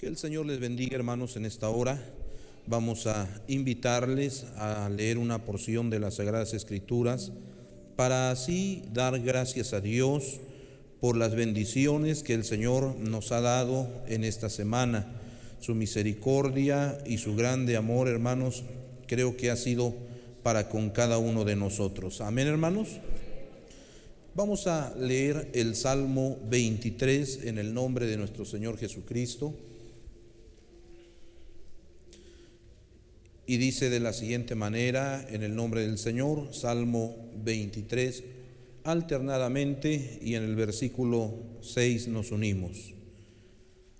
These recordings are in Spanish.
Que el Señor les bendiga, hermanos, en esta hora. Vamos a invitarles a leer una porción de las Sagradas Escrituras para así dar gracias a Dios por las bendiciones que el Señor nos ha dado en esta semana. Su misericordia y su grande amor, hermanos, creo que ha sido para con cada uno de nosotros. Amén, hermanos. Vamos a leer el Salmo 23 en el nombre de nuestro Señor Jesucristo. Y dice de la siguiente manera, en el nombre del Señor, Salmo 23, alternadamente y en el versículo 6 nos unimos.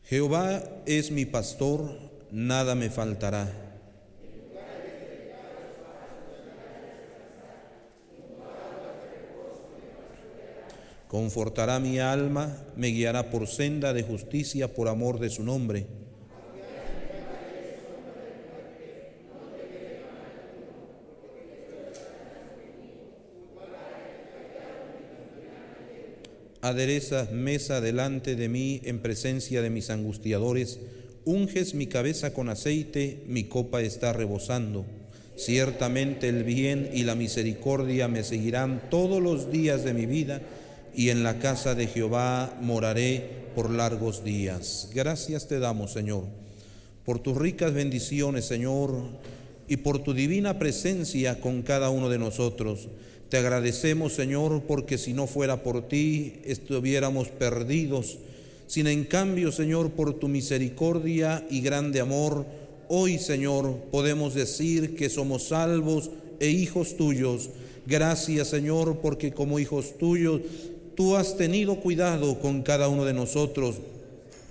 Jehová es mi pastor, nada me faltará. Confortará mi alma, me guiará por senda de justicia por amor de su nombre. Aderezas mesa delante de mí en presencia de mis angustiadores, unges mi cabeza con aceite, mi copa está rebosando. Ciertamente el bien y la misericordia me seguirán todos los días de mi vida, y en la casa de Jehová moraré por largos días. Gracias te damos, Señor, por tus ricas bendiciones, Señor, y por tu divina presencia con cada uno de nosotros. Te agradecemos, Señor, porque si no fuera por ti, estuviéramos perdidos. Sin en cambio, Señor, por tu misericordia y grande amor, hoy, Señor, podemos decir que somos salvos e hijos tuyos. Gracias, Señor, porque como hijos tuyos, tú has tenido cuidado con cada uno de nosotros,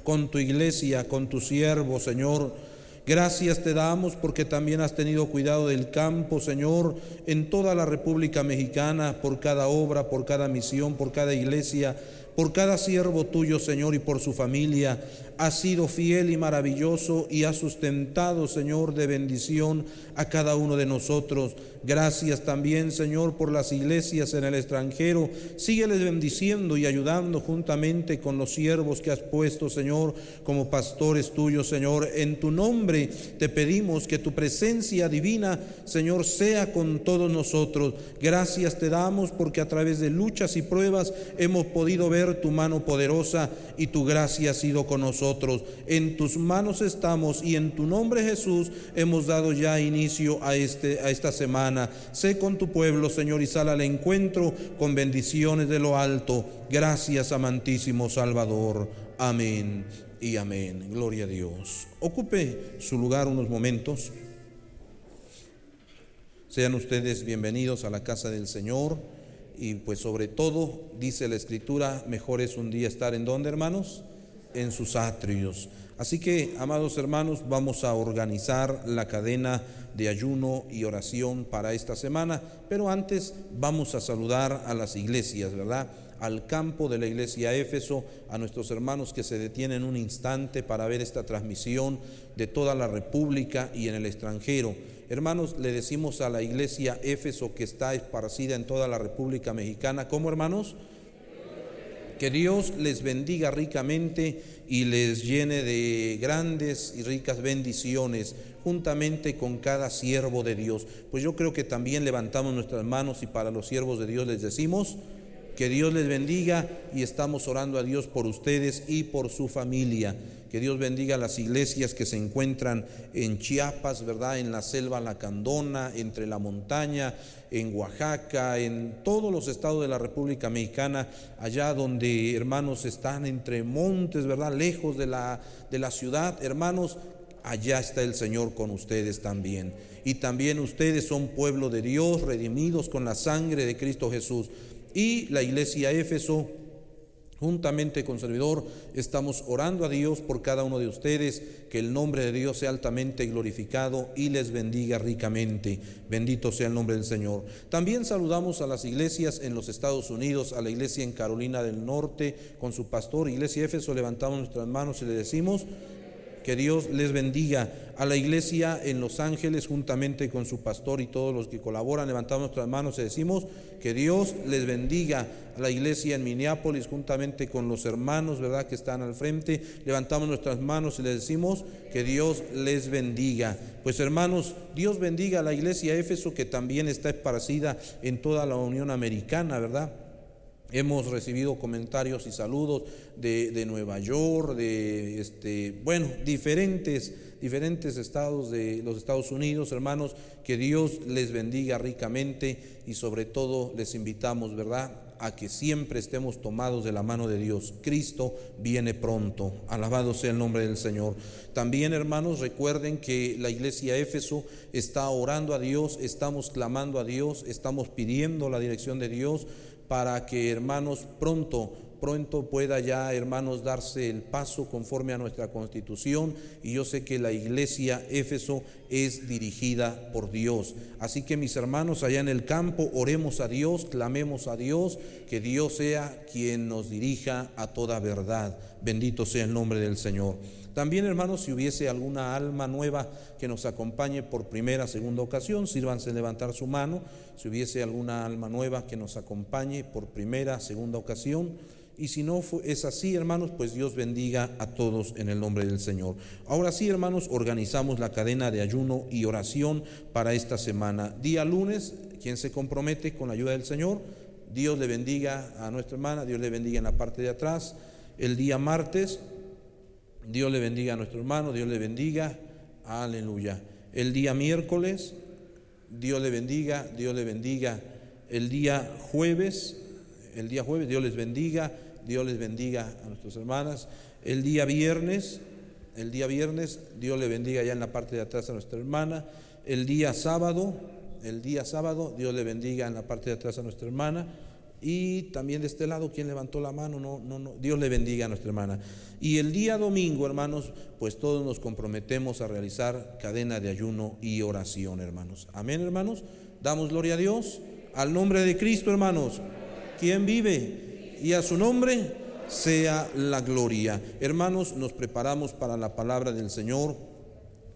con tu iglesia, con tu siervo, Señor Gracias te damos porque también has tenido cuidado del campo, Señor, en toda la República Mexicana, por cada obra, por cada misión, por cada iglesia, por cada siervo tuyo, Señor, y por su familia. Has sido fiel y maravilloso y has sustentado, Señor, de bendición a cada uno de nosotros. Gracias también, Señor, por las iglesias en el extranjero. Sígueles bendiciendo y ayudando juntamente con los siervos que has puesto, Señor, como pastores tuyos, Señor. En tu nombre te pedimos que tu presencia divina, Señor, sea con todos nosotros. Gracias te damos porque a través de luchas y pruebas hemos podido ver tu mano poderosa y tu gracia ha sido con nosotros. En tus manos estamos y en tu nombre Jesús hemos dado ya inicio a, este, a esta semana Sé con tu pueblo, Señor, y sal al encuentro con bendiciones de lo alto. Gracias, amantísimo Salvador. Amén y amén. Gloria a Dios. Ocupe su lugar unos momentos. Sean ustedes bienvenidos a la casa del Señor. Y pues sobre todo, dice la Escritura, mejor es un día estar en donde, hermanos? En sus atrios. Así que, amados hermanos, vamos a organizar la cadena de ayuno y oración para esta semana, pero antes vamos a saludar a las iglesias, ¿verdad? Al campo de la iglesia Éfeso, a nuestros hermanos que se detienen un instante para ver esta transmisión de toda la República y en el extranjero. Hermanos, le decimos a la iglesia Éfeso que está esparcida en toda la República Mexicana, ¿cómo hermanos? Que Dios les bendiga ricamente y les llene de grandes y ricas bendiciones juntamente con cada siervo de Dios. Pues yo creo que también levantamos nuestras manos y para los siervos de Dios les decimos que Dios les bendiga y estamos orando a Dios por ustedes y por su familia. Que Dios bendiga las iglesias que se encuentran en Chiapas, ¿verdad? En la selva lacandona, entre la montaña, en Oaxaca, en todos los estados de la República Mexicana, allá donde hermanos están entre montes, ¿verdad? Lejos de la, de la ciudad, hermanos, allá está el Señor con ustedes también. Y también ustedes son pueblo de Dios, redimidos con la sangre de Cristo Jesús. Y la iglesia Éfeso Juntamente con servidor estamos orando a Dios por cada uno de ustedes, que el nombre de Dios sea altamente glorificado y les bendiga ricamente. Bendito sea el nombre del Señor. También saludamos a las iglesias en los Estados Unidos, a la iglesia en Carolina del Norte con su pastor, iglesia Éfeso, levantamos nuestras manos y le decimos, Que Dios les bendiga. A la iglesia en Los Ángeles, juntamente con su pastor y todos los que colaboran, levantamos nuestras manos y decimos que Dios les bendiga. A la iglesia en Minneapolis, juntamente con los hermanos, ¿verdad?, que están al frente, levantamos nuestras manos y les decimos que Dios les bendiga. Pues hermanos, Dios bendiga a la iglesia Éfeso, que también está esparcida en toda la Unión Americana, ¿verdad? Hemos recibido comentarios y saludos de, Nueva York, de este, bueno, diferentes, diferentes estados de los Estados Unidos, hermanos, que Dios les bendiga ricamente y sobre todo les invitamos, ¿verdad?, a que siempre estemos tomados de la mano de Dios. Cristo viene pronto. Alabado sea el nombre del Señor. También, hermanos, recuerden que la iglesia Éfeso está orando a Dios, estamos clamando a Dios, estamos pidiendo la dirección de Dios para que hermanos pronto, pronto pueda ya hermanos darse el paso conforme a nuestra constitución y yo sé que la iglesia Éfeso es dirigida por Dios. Así que mis hermanos allá en el campo, oremos a Dios, clamemos a Dios, que Dios sea quien nos dirija a toda verdad. Bendito sea el nombre del Señor. También, hermanos, si hubiese alguna alma nueva que nos acompañe por primera, segunda ocasión, sírvanse levantar su mano. Si hubiese alguna alma nueva que nos acompañe por primera, segunda ocasión. Y si no es así, hermanos, pues Dios bendiga a todos en el nombre del Señor. Ahora sí, hermanos, organizamos la cadena de ayuno y oración para esta semana. Día lunes, quien se compromete con la ayuda del Señor, Dios le bendiga a nuestra hermana, Dios le bendiga en la parte de atrás. El día martes, Dios le bendiga a nuestro hermano, Dios le bendiga. Aleluya. El día miércoles, Dios le bendiga, Dios le bendiga. El día jueves, el día jueves, Dios les bendiga, Dios les bendiga a nuestras hermanas. El día viernes, el día viernes, Dios le bendiga ya en la parte de atrás a nuestra hermana. El día sábado, el día sábado, Dios le bendiga en la parte de atrás a nuestra hermana. Y también de este lado, quien levantó la mano? No, no, no. Dios le bendiga a nuestra hermana. Y el día domingo, hermanos, pues todos nos comprometemos a realizar cadena de ayuno y oración, hermanos. Amén, hermanos. Damos gloria a Dios. Al nombre de Cristo, hermanos. Quien vive y a su nombre sea la gloria. Hermanos, nos preparamos para la palabra del Señor.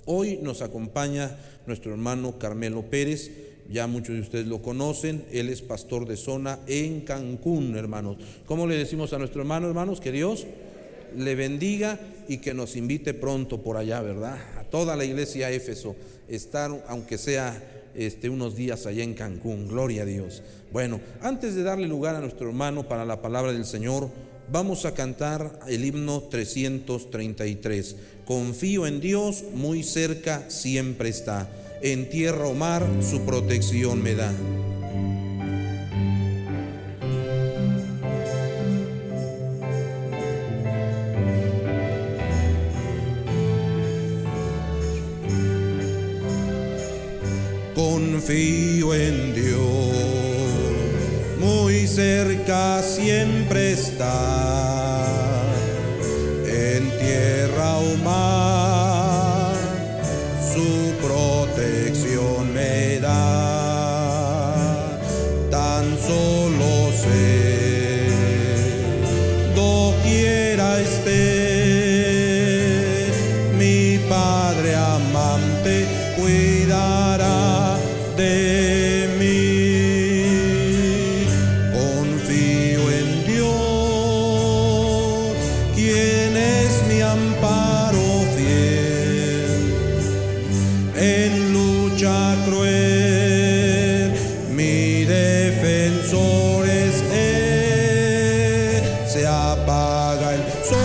Hoy nos acompaña nuestro hermano Carmelo Pérez ya muchos de ustedes lo conocen, él es pastor de zona en Cancún, hermanos. ¿Cómo le decimos a nuestro hermano, hermanos? Que Dios le bendiga y que nos invite pronto por allá, ¿verdad? A toda la iglesia Éfeso, estar, aunque sea este, unos días allá en Cancún, gloria a Dios. Bueno, antes de darle lugar a nuestro hermano para la palabra del Señor, vamos a cantar el himno 333. Confío en Dios, muy cerca siempre está en tierra o mar su protección me da. Confío en Dios, muy cerca siempre está, en tierra o mar So apaga el.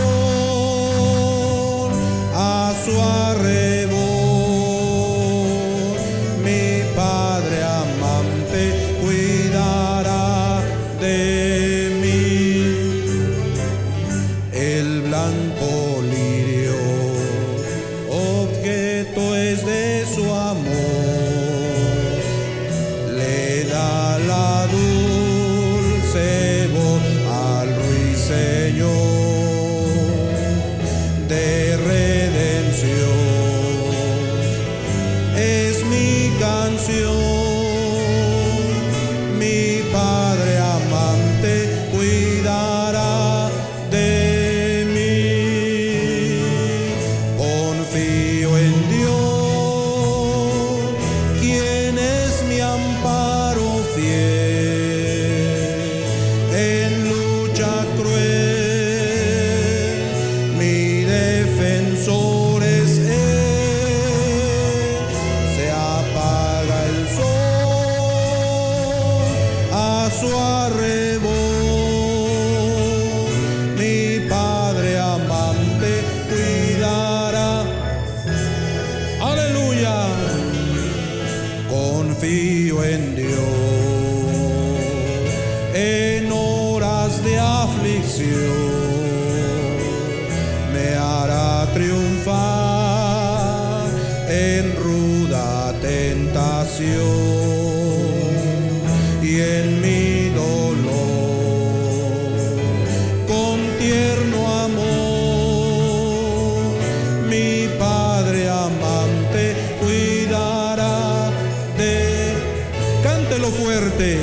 suerte.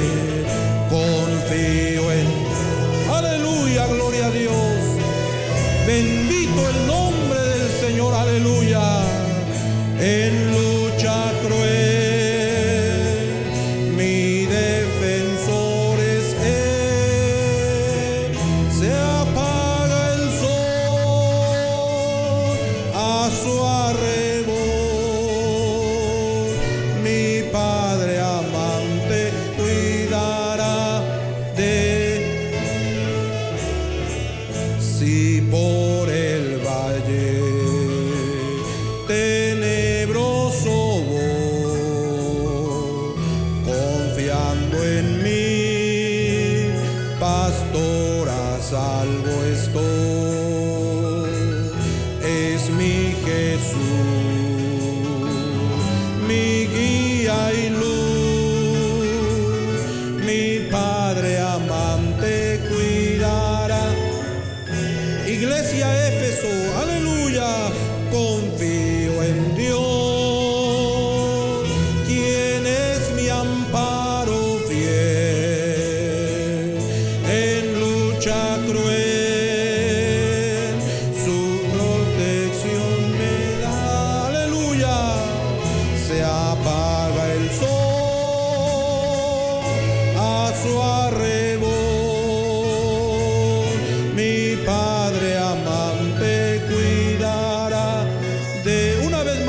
Confío en. Aleluya, gloria a Dios. Bendito el nombre del Señor, aleluya. En lucha cruel.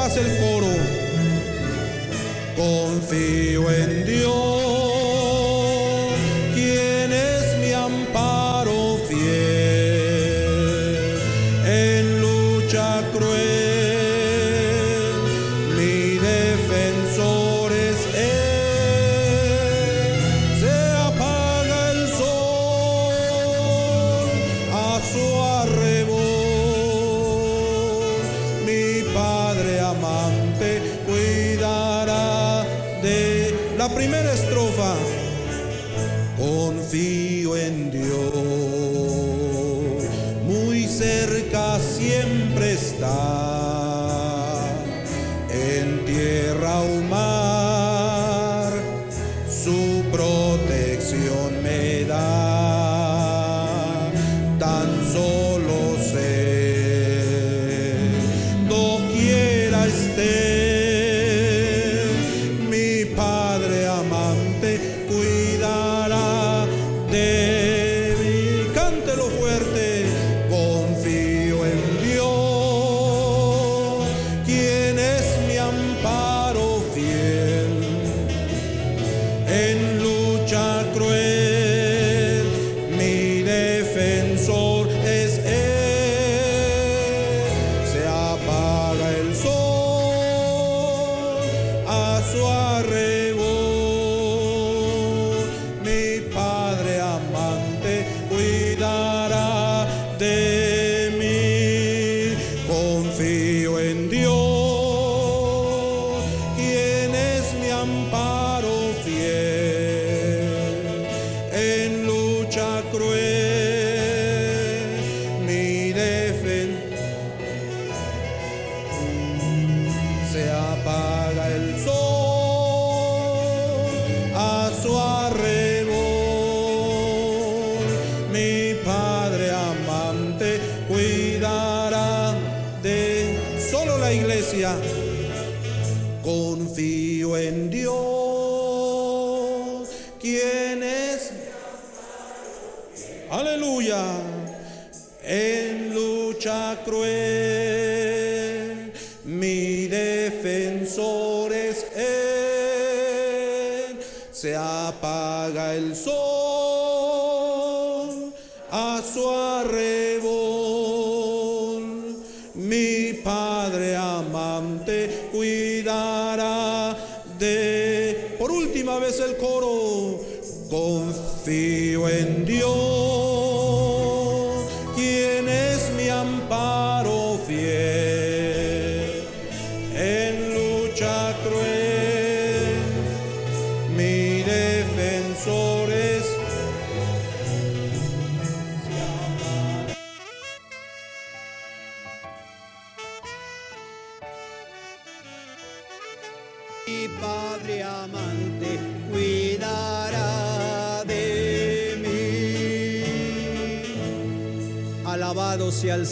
hace el coro. Confío en Dios. Pampa.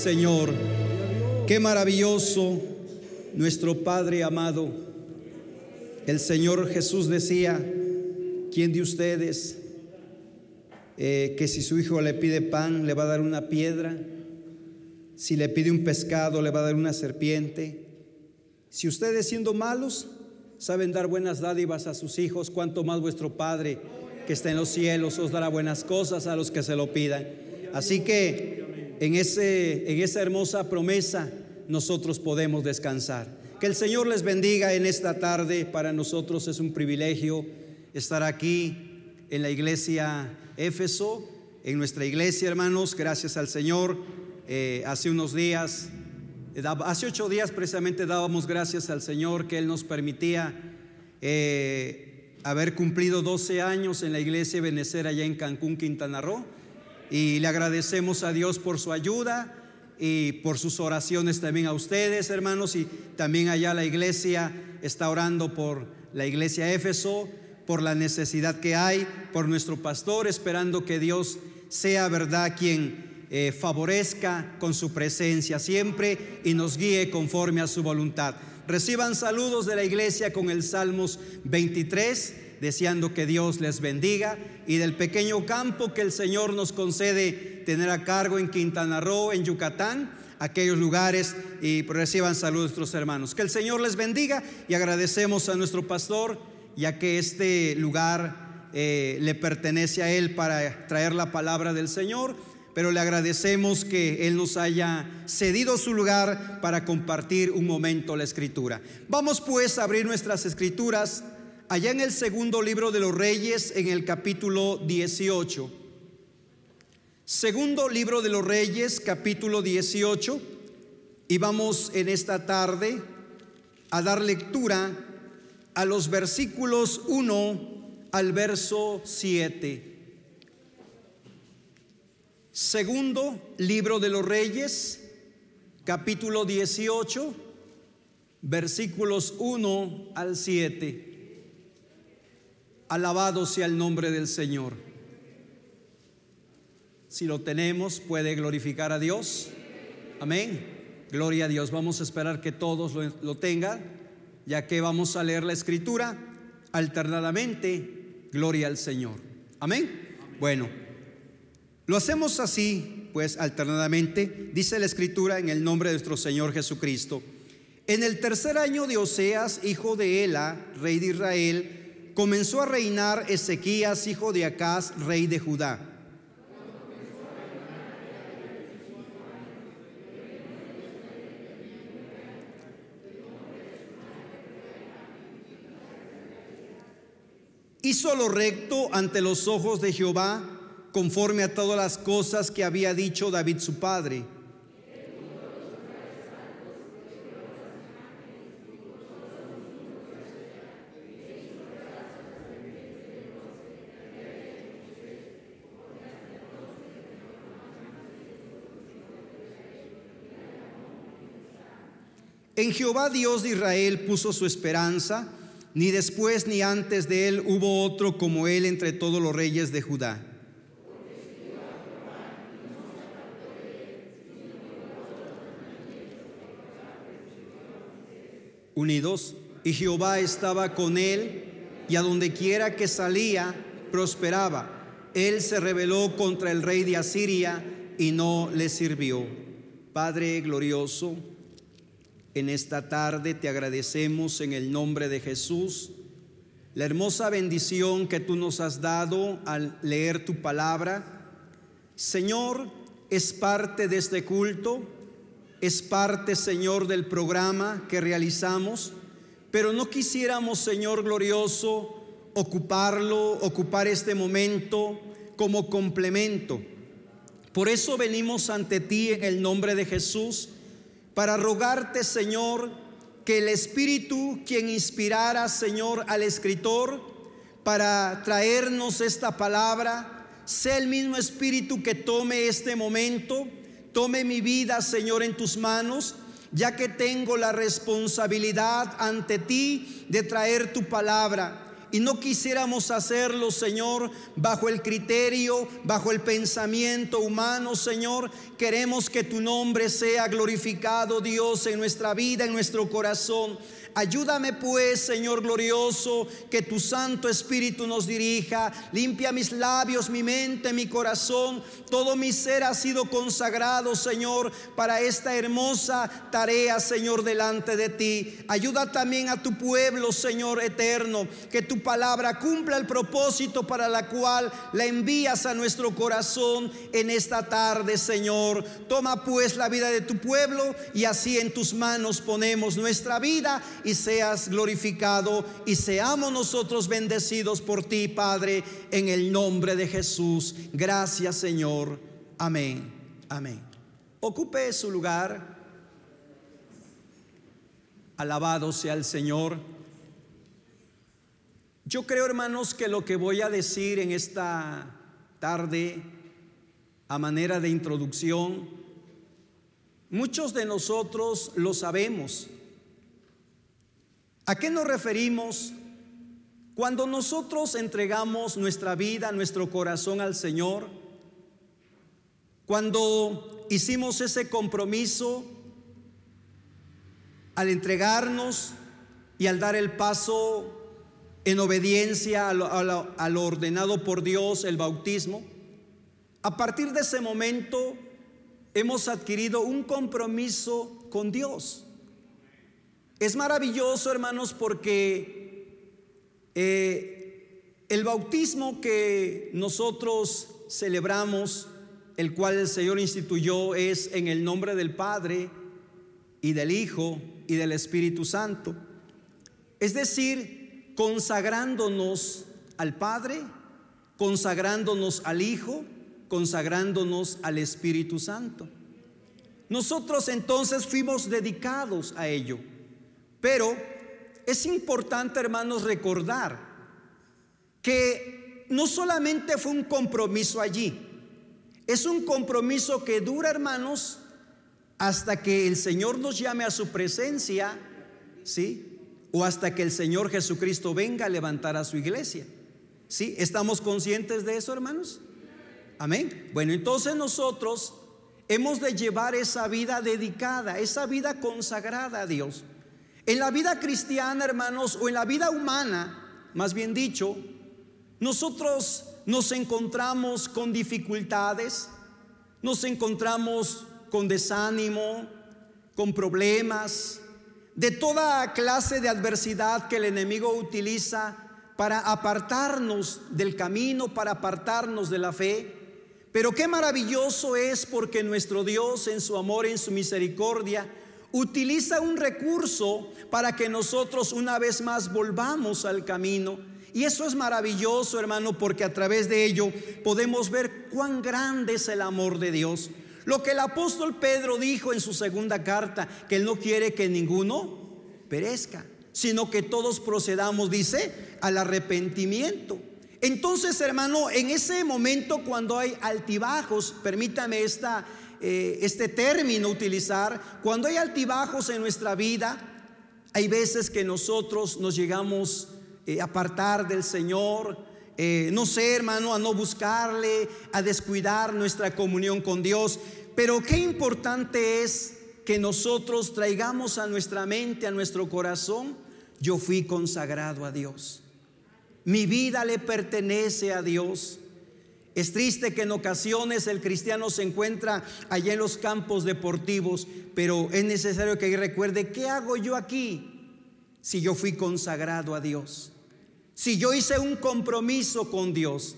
Señor. Qué maravilloso nuestro Padre amado. El Señor Jesús decía, ¿quién de ustedes eh, que si su hijo le pide pan le va a dar una piedra? Si le pide un pescado le va a dar una serpiente. Si ustedes siendo malos saben dar buenas dádivas a sus hijos, cuanto más vuestro Padre que está en los cielos os dará buenas cosas a los que se lo pidan. Así que en, ese, en esa hermosa promesa nosotros podemos descansar. Que el Señor les bendiga en esta tarde. Para nosotros es un privilegio estar aquí en la iglesia Éfeso, en nuestra iglesia, hermanos. Gracias al Señor. Eh, hace unos días, hace ocho días precisamente dábamos gracias al Señor que Él nos permitía eh, haber cumplido 12 años en la iglesia Benecer allá en Cancún, Quintana Roo y le agradecemos a Dios por su ayuda y por sus oraciones también a ustedes, hermanos, y también allá la iglesia está orando por la iglesia Éfeso, por la necesidad que hay, por nuestro pastor, esperando que Dios sea verdad quien eh, favorezca con su presencia siempre y nos guíe conforme a su voluntad. Reciban saludos de la iglesia con el Salmos 23 deseando que Dios les bendiga y del pequeño campo que el Señor nos concede tener a cargo en Quintana Roo, en Yucatán, aquellos lugares y reciban saludos nuestros hermanos. Que el Señor les bendiga y agradecemos a nuestro pastor, ya que este lugar eh, le pertenece a él para traer la palabra del Señor pero le agradecemos que Él nos haya cedido su lugar para compartir un momento la escritura. Vamos pues a abrir nuestras escrituras allá en el segundo libro de los Reyes, en el capítulo 18. Segundo libro de los Reyes, capítulo 18. Y vamos en esta tarde a dar lectura a los versículos 1 al verso 7. Segundo libro de los Reyes, capítulo 18, versículos 1 al 7. Alabado sea el nombre del Señor. Si lo tenemos, puede glorificar a Dios. Amén. Gloria a Dios. Vamos a esperar que todos lo, tengan, ya que vamos a leer la escritura alternadamente. Gloria al Señor. Amén. Bueno, lo hacemos así, pues alternadamente, dice la escritura en el nombre de nuestro Señor Jesucristo. En el tercer año de Oseas, hijo de Ela, rey de Israel, comenzó a reinar Ezequías, hijo de Acaz, rey de Judá. Hizo lo recto ante los ojos de Jehová, conforme a todas las cosas que había dicho David su padre En Jehová Dios de Israel puso su esperanza, ni después ni antes de él hubo otro como él entre todos los reyes de Judá. Unidos, y Jehová estaba con él, y a donde quiera que salía, prosperaba. Él se rebeló contra el rey de Asiria y no le sirvió. Padre glorioso, en esta tarde te agradecemos en el nombre de Jesús la hermosa bendición que tú nos has dado al leer tu palabra. Señor, es parte de este culto, es parte, Señor, del programa que realizamos, pero no quisiéramos, Señor glorioso, ocuparlo, ocupar este momento como complemento. Por eso venimos ante ti en el nombre de Jesús para rogarte, Señor, que el Espíritu, quien inspirara, Señor, al escritor para traernos esta palabra, sea el mismo Espíritu que tome este momento, tome mi vida, Señor, en tus manos ya que tengo la responsabilidad ante ti de traer tu palabra. Y no quisiéramos hacerlo, Señor, bajo el criterio, bajo el pensamiento humano, Señor. Queremos que tu nombre sea glorificado, Dios, en nuestra vida, en nuestro corazón. Ayúdame pues, Señor glorioso, que tu Santo Espíritu nos dirija. Limpia mis labios, mi mente, mi corazón. Todo mi ser ha sido consagrado, Señor, para esta hermosa tarea, Señor, delante de ti. Ayuda también a tu pueblo, Señor eterno, que tu palabra cumpla el propósito para la cual la envías a nuestro corazón en esta tarde, Señor. Toma pues la vida de tu pueblo y así en tus manos ponemos nuestra vida y seas glorificado y seamos nosotros bendecidos por ti, Padre, en el nombre de Jesús. Gracias, Señor. Amén. Amén. Ocupe su lugar. Alabado sea el Señor. Yo creo, hermanos, que lo que voy a decir en esta tarde, a manera de introducción, muchos de nosotros lo sabemos. ¿A qué nos referimos cuando nosotros entregamos nuestra vida, nuestro corazón al Señor? Cuando hicimos ese compromiso al entregarnos y al dar el paso en obediencia a lo, ordenado por Dios, el bautismo, a partir de ese momento hemos adquirido un compromiso con Dios. Es maravilloso, hermanos, porque eh, el bautismo que nosotros celebramos, el cual el Señor instituyó, es en el nombre del Padre y del Hijo y del Espíritu Santo. Es decir, consagrándonos al Padre, consagrándonos al Hijo, consagrándonos al Espíritu Santo. Nosotros entonces fuimos dedicados a ello. Pero es importante, hermanos, recordar que no solamente fue un compromiso allí, es un compromiso que dura, hermanos, hasta que el Señor nos llame a su presencia, ¿sí? O hasta que el Señor Jesucristo venga a levantar a su iglesia. ¿Sí? ¿Estamos conscientes de eso, hermanos? Amén. Bueno, entonces nosotros hemos de llevar esa vida dedicada, esa vida consagrada a Dios. En la vida cristiana, hermanos, o en la vida humana, más bien dicho, nosotros nos encontramos con dificultades, nos encontramos con desánimo, con problemas, de toda clase de adversidad que el enemigo utiliza para apartarnos del camino, para apartarnos de la fe. Pero qué maravilloso es porque nuestro Dios en su amor, en su misericordia, utiliza un recurso para que nosotros una vez más volvamos al camino. Y eso es maravilloso, hermano, porque a través de ello podemos ver cuán grande es el amor de Dios. Lo que el apóstol Pedro dijo en su segunda carta, que él no quiere que ninguno perezca, sino que todos procedamos, dice, al arrepentimiento. Entonces, hermano, en ese momento cuando hay altibajos, permítame esta eh, este término utilizar, cuando hay altibajos en nuestra vida, hay veces que nosotros nos llegamos eh, a apartar del Señor, eh, no sé, hermano, a no buscarle, a descuidar nuestra comunión con Dios. Pero qué importante es que nosotros traigamos a nuestra mente, a nuestro corazón, yo fui consagrado a Dios. Mi vida le pertenece a Dios. Es triste que en ocasiones el cristiano se encuentra allá en los campos deportivos, pero es necesario que recuerde, ¿qué hago yo aquí si yo fui consagrado a Dios? Si yo hice un compromiso con Dios.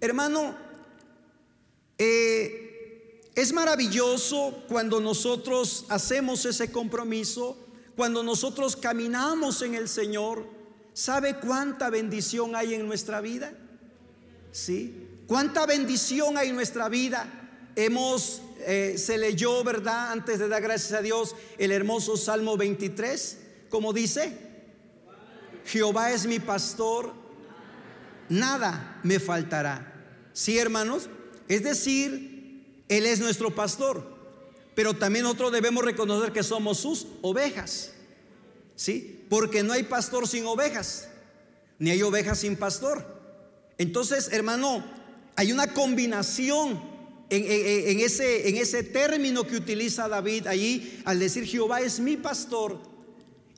Hermano, eh, es maravilloso cuando nosotros hacemos ese compromiso, cuando nosotros caminamos en el Señor. ¿Sabe cuánta bendición hay en nuestra vida? Sí. Cuánta bendición hay en nuestra vida. Hemos, eh, se leyó, ¿verdad? Antes de dar gracias a Dios, el hermoso Salmo 23, como dice, Jehová es mi pastor, nada me faltará. Sí, hermanos, es decir, Él es nuestro pastor. pero también nosotros debemos reconocer que somos sus ovejas. ¿Sí? Porque no hay pastor sin ovejas, ni hay ovejas sin pastor. Entonces, hermano, hay una combinación en, ese, término que utiliza David allí al decir Jehová es mi pastor.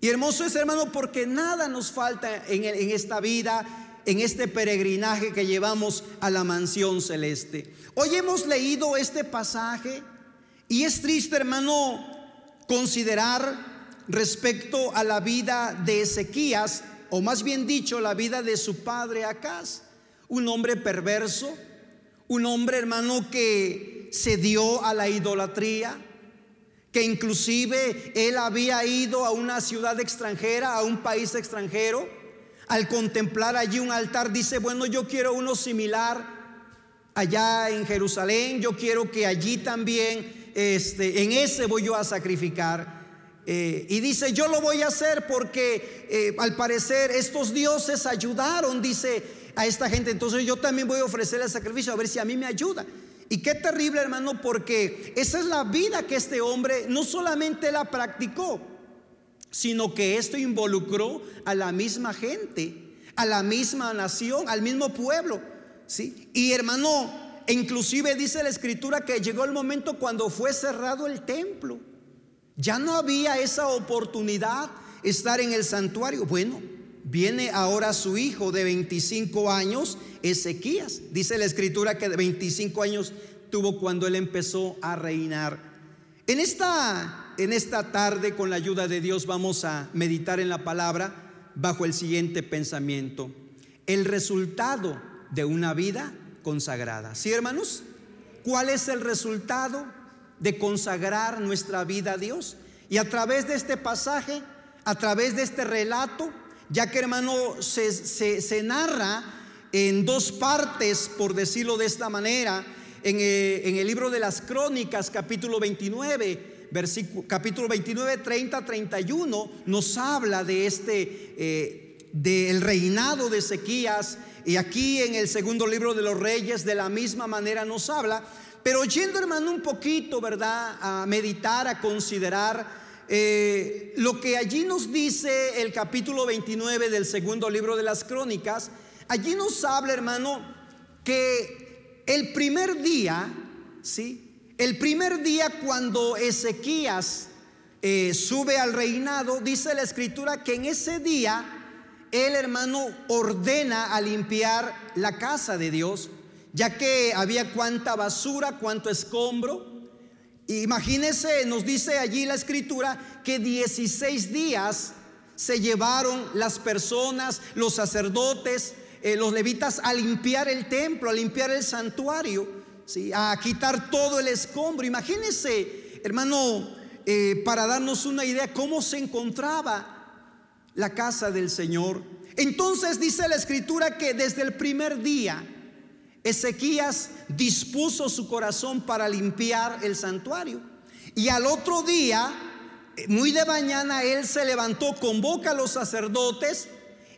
Y hermoso es, hermano, porque nada nos falta en, en esta vida, en este peregrinaje que llevamos a la mansión celeste. Hoy hemos leído este pasaje y es triste, hermano, considerar respecto a la vida de Ezequías, o más bien dicho, la vida de su padre Acaz, un hombre perverso, un hombre hermano que se dio a la idolatría, que inclusive él había ido a una ciudad extranjera, a un país extranjero, al contemplar allí un altar, dice, bueno, yo quiero uno similar allá en Jerusalén, yo quiero que allí también, este, en ese voy yo a sacrificar. Eh, y dice, yo lo voy a hacer porque eh, al parecer estos dioses ayudaron, dice a esta gente. Entonces yo también voy a ofrecer el sacrificio a ver si a mí me ayuda. Y qué terrible hermano, porque esa es la vida que este hombre no solamente la practicó, sino que esto involucró a la misma gente, a la misma nación, al mismo pueblo. ¿sí? Y hermano, inclusive dice la escritura que llegó el momento cuando fue cerrado el templo. Ya no había esa oportunidad estar en el santuario. Bueno, viene ahora su hijo de 25 años, Ezequías. Dice la escritura que de 25 años tuvo cuando él empezó a reinar. En esta, en esta tarde, con la ayuda de Dios, vamos a meditar en la palabra bajo el siguiente pensamiento. El resultado de una vida consagrada. ¿Sí, hermanos? ¿Cuál es el resultado? De consagrar nuestra vida a Dios. Y a través de este pasaje, a través de este relato, ya que hermano se, se, narra en dos partes, por decirlo de esta manera, en, eh, en, el libro de las crónicas, capítulo 29, versículo, capítulo 29, 30, 31, nos habla de este, eh, del reinado de Ezequías. Y aquí en el segundo libro de los reyes, de la misma manera nos habla pero yendo, hermano, un poquito, ¿verdad? A meditar, a considerar eh, lo que allí nos dice el capítulo 29 del segundo libro de las crónicas. Allí nos habla, hermano, que el primer día, ¿sí? El primer día cuando Ezequías eh, sube al reinado, dice la escritura que en ese día el hermano ordena a limpiar la casa de Dios ya que había cuánta basura, cuánto escombro. Imagínese, nos dice allí la escritura que 16 días se llevaron las personas, los sacerdotes, eh, los levitas a limpiar el templo, a limpiar el santuario, ¿sí? a quitar todo el escombro. Imagínese, hermano, eh, para darnos una idea cómo se encontraba la casa del Señor. Entonces dice la escritura que desde el primer día, Ezequías dispuso su corazón para limpiar el santuario. Y al otro día, muy de mañana, él se levantó, convoca a los sacerdotes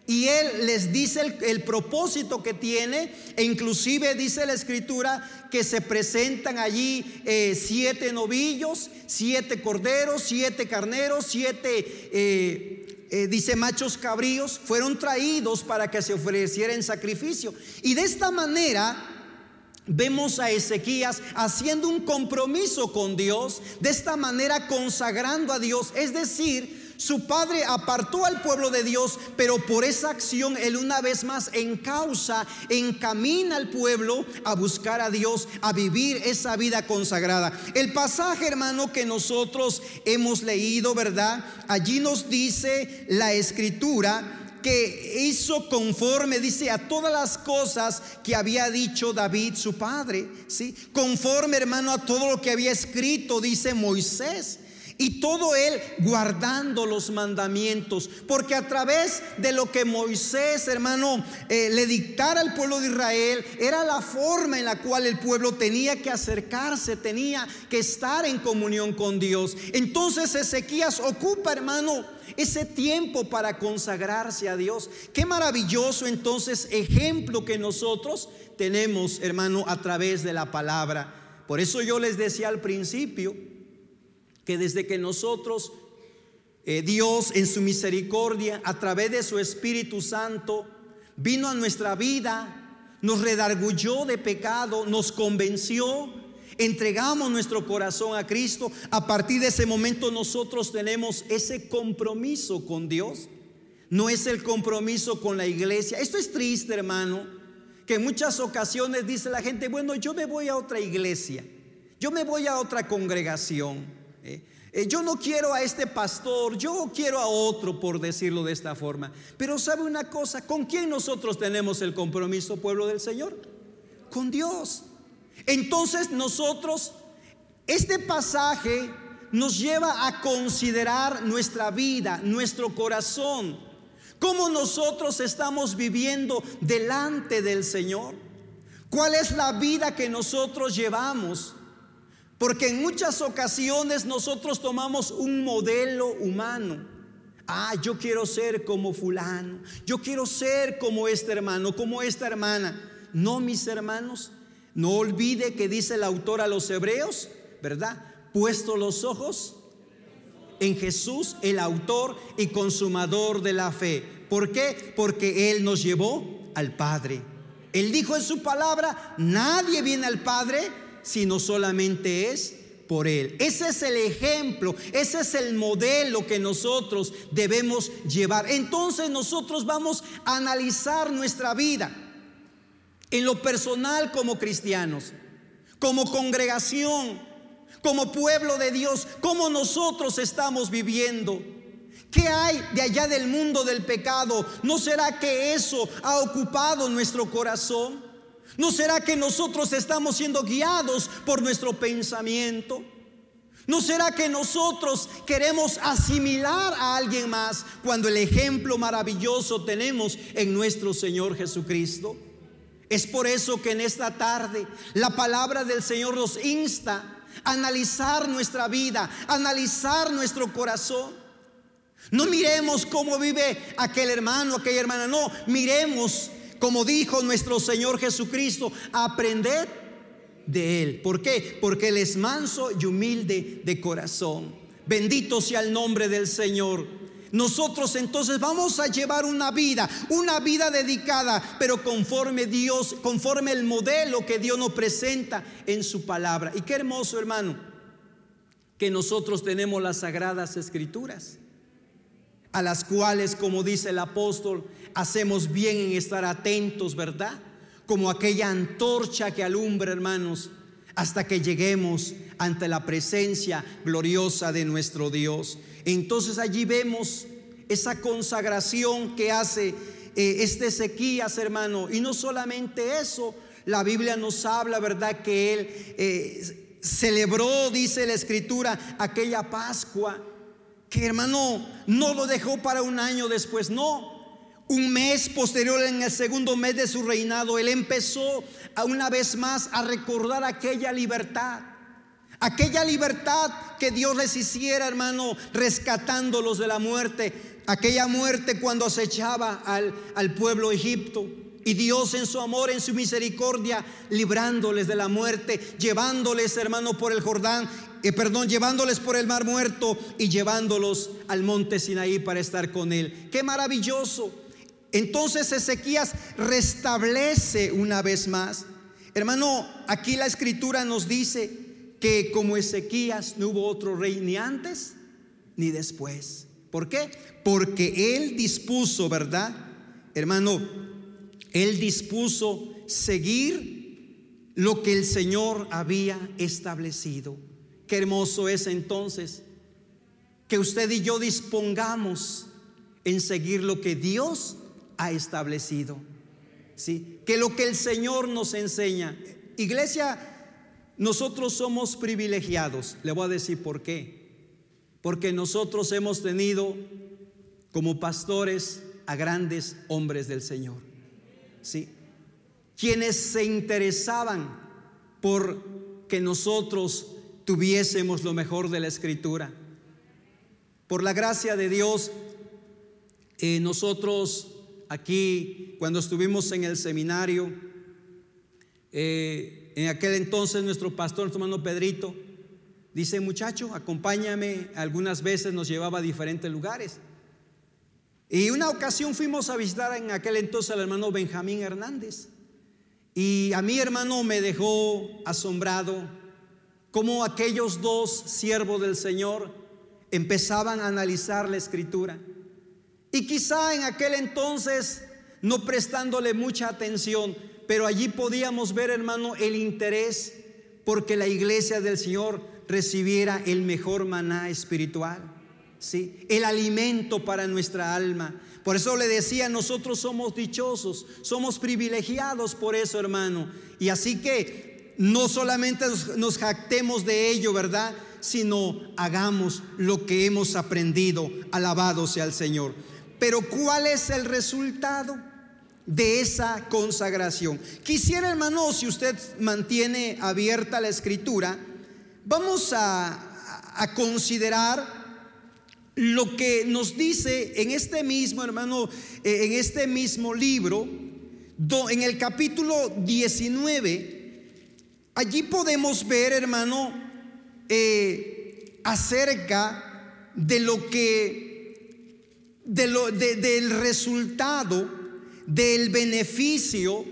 y él les dice el, propósito que tiene, e inclusive dice la escritura que se presentan allí eh, siete novillos, siete corderos, siete carneros, siete eh, eh, dice machos cabríos, fueron traídos para que se ofreciera en sacrificio. Y de esta manera vemos a Ezequías haciendo un compromiso con Dios, de esta manera consagrando a Dios, es decir, su padre apartó al pueblo de Dios, pero por esa acción él una vez más encausa, encamina al pueblo a buscar a Dios, a vivir esa vida consagrada. El pasaje, hermano, que nosotros hemos leído, ¿verdad? Allí nos dice la escritura que hizo conforme, dice, a todas las cosas que había dicho David, su padre, ¿sí? Conforme, hermano, a todo lo que había escrito, dice Moisés. Y todo él guardando los mandamientos. Porque a través de lo que Moisés, hermano, eh, le dictara al pueblo de Israel, era la forma en la cual el pueblo tenía que acercarse, tenía que estar en comunión con Dios. Entonces Ezequías ocupa, hermano, ese tiempo para consagrarse a Dios. Qué maravilloso entonces ejemplo que nosotros tenemos, hermano, a través de la palabra. Por eso yo les decía al principio, que desde que nosotros, eh, Dios en su misericordia, a través de su Espíritu Santo, vino a nuestra vida, nos redargulló de pecado, nos convenció, entregamos nuestro corazón a Cristo, a partir de ese momento nosotros tenemos ese compromiso con Dios. No es el compromiso con la iglesia. Esto es triste, hermano, que en muchas ocasiones dice la gente, bueno, yo me voy a otra iglesia, yo me voy a otra congregación. ¿Eh? Eh, yo no quiero a este pastor, yo quiero a otro, por decirlo de esta forma. Pero sabe una cosa, ¿con quién nosotros tenemos el compromiso, pueblo del Señor? Con Dios. Entonces nosotros, este pasaje nos lleva a considerar nuestra vida, nuestro corazón, cómo nosotros estamos viviendo delante del Señor, cuál es la vida que nosotros llevamos. Porque en muchas ocasiones nosotros tomamos un modelo humano. Ah, yo quiero ser como fulano. Yo quiero ser como este hermano, como esta hermana. No, mis hermanos, no olvide que dice el autor a los hebreos, ¿verdad? Puesto los ojos en Jesús, el autor y consumador de la fe. ¿Por qué? Porque Él nos llevó al Padre. Él dijo en su palabra, nadie viene al Padre sino solamente es por Él. Ese es el ejemplo, ese es el modelo que nosotros debemos llevar. Entonces nosotros vamos a analizar nuestra vida en lo personal como cristianos, como congregación, como pueblo de Dios, cómo nosotros estamos viviendo. ¿Qué hay de allá del mundo del pecado? ¿No será que eso ha ocupado nuestro corazón? ¿No será que nosotros estamos siendo guiados por nuestro pensamiento? ¿No será que nosotros queremos asimilar a alguien más cuando el ejemplo maravilloso tenemos en nuestro Señor Jesucristo? Es por eso que en esta tarde la palabra del Señor nos insta a analizar nuestra vida, analizar nuestro corazón. No miremos cómo vive aquel hermano, aquella hermana, no, miremos como dijo nuestro Señor Jesucristo, aprended de Él. ¿Por qué? Porque Él es manso y humilde de corazón. Bendito sea el nombre del Señor. Nosotros entonces vamos a llevar una vida, una vida dedicada, pero conforme Dios, conforme el modelo que Dios nos presenta en su palabra. Y qué hermoso, hermano, que nosotros tenemos las sagradas escrituras a las cuales, como dice el apóstol, hacemos bien en estar atentos, ¿verdad? Como aquella antorcha que alumbra, hermanos, hasta que lleguemos ante la presencia gloriosa de nuestro Dios. Entonces allí vemos esa consagración que hace eh, este Ezequías, hermano. Y no solamente eso, la Biblia nos habla, ¿verdad? Que él eh, celebró, dice la Escritura, aquella Pascua que hermano no lo dejó para un año después, no. Un mes posterior, en el segundo mes de su reinado, él empezó a una vez más a recordar aquella libertad. Aquella libertad que Dios les hiciera, hermano, rescatándolos de la muerte. Aquella muerte cuando acechaba al, al pueblo Egipto. Y Dios en su amor, en su misericordia, librándoles de la muerte, llevándoles, hermano, por el Jordán eh, perdón, llevándoles por el mar muerto y llevándolos al monte Sinaí para estar con él. Qué maravilloso. Entonces Ezequías restablece una vez más. Hermano, aquí la escritura nos dice que como Ezequías no hubo otro rey ni antes ni después. ¿Por qué? Porque él dispuso, ¿verdad? Hermano, él dispuso seguir lo que el Señor había establecido. Qué hermoso es entonces que usted y yo dispongamos en seguir lo que Dios ha establecido. ¿Sí? Que lo que el Señor nos enseña. Iglesia, nosotros somos privilegiados. Le voy a decir por qué. Porque nosotros hemos tenido como pastores a grandes hombres del Señor. ¿Sí? Quienes se interesaban por que nosotros tuviésemos lo mejor de la escritura. Por la gracia de Dios, eh, nosotros aquí, cuando estuvimos en el seminario, eh, en aquel entonces nuestro pastor, nuestro hermano Pedrito, Dice, muchacho, acompáñame. Algunas veces nos llevaba a diferentes lugares. Y una ocasión fuimos a visitar en aquel entonces al hermano Benjamín Hernández. Y a mi hermano me dejó asombrado cómo aquellos dos siervos del Señor empezaban a analizar la escritura. Y quizá en aquel entonces no prestándole mucha atención, pero allí podíamos ver, hermano, el interés porque la iglesia del Señor recibiera el mejor maná espiritual. ¿Sí? el alimento para nuestra alma. Por eso le decía, nosotros somos dichosos, somos privilegiados por eso, hermano. Y así que no solamente nos, jactemos de ello, ¿verdad? Sino hagamos lo que hemos aprendido. Alabado sea el Señor. Pero ¿cuál es el resultado? de esa consagración. Quisiera, hermano, si usted mantiene abierta la escritura, vamos a, a considerar lo que nos dice en este mismo, hermano, eh, en este mismo libro, en el capítulo 19, allí podemos ver, hermano, eh, acerca de lo que, de lo, del resultado, del beneficio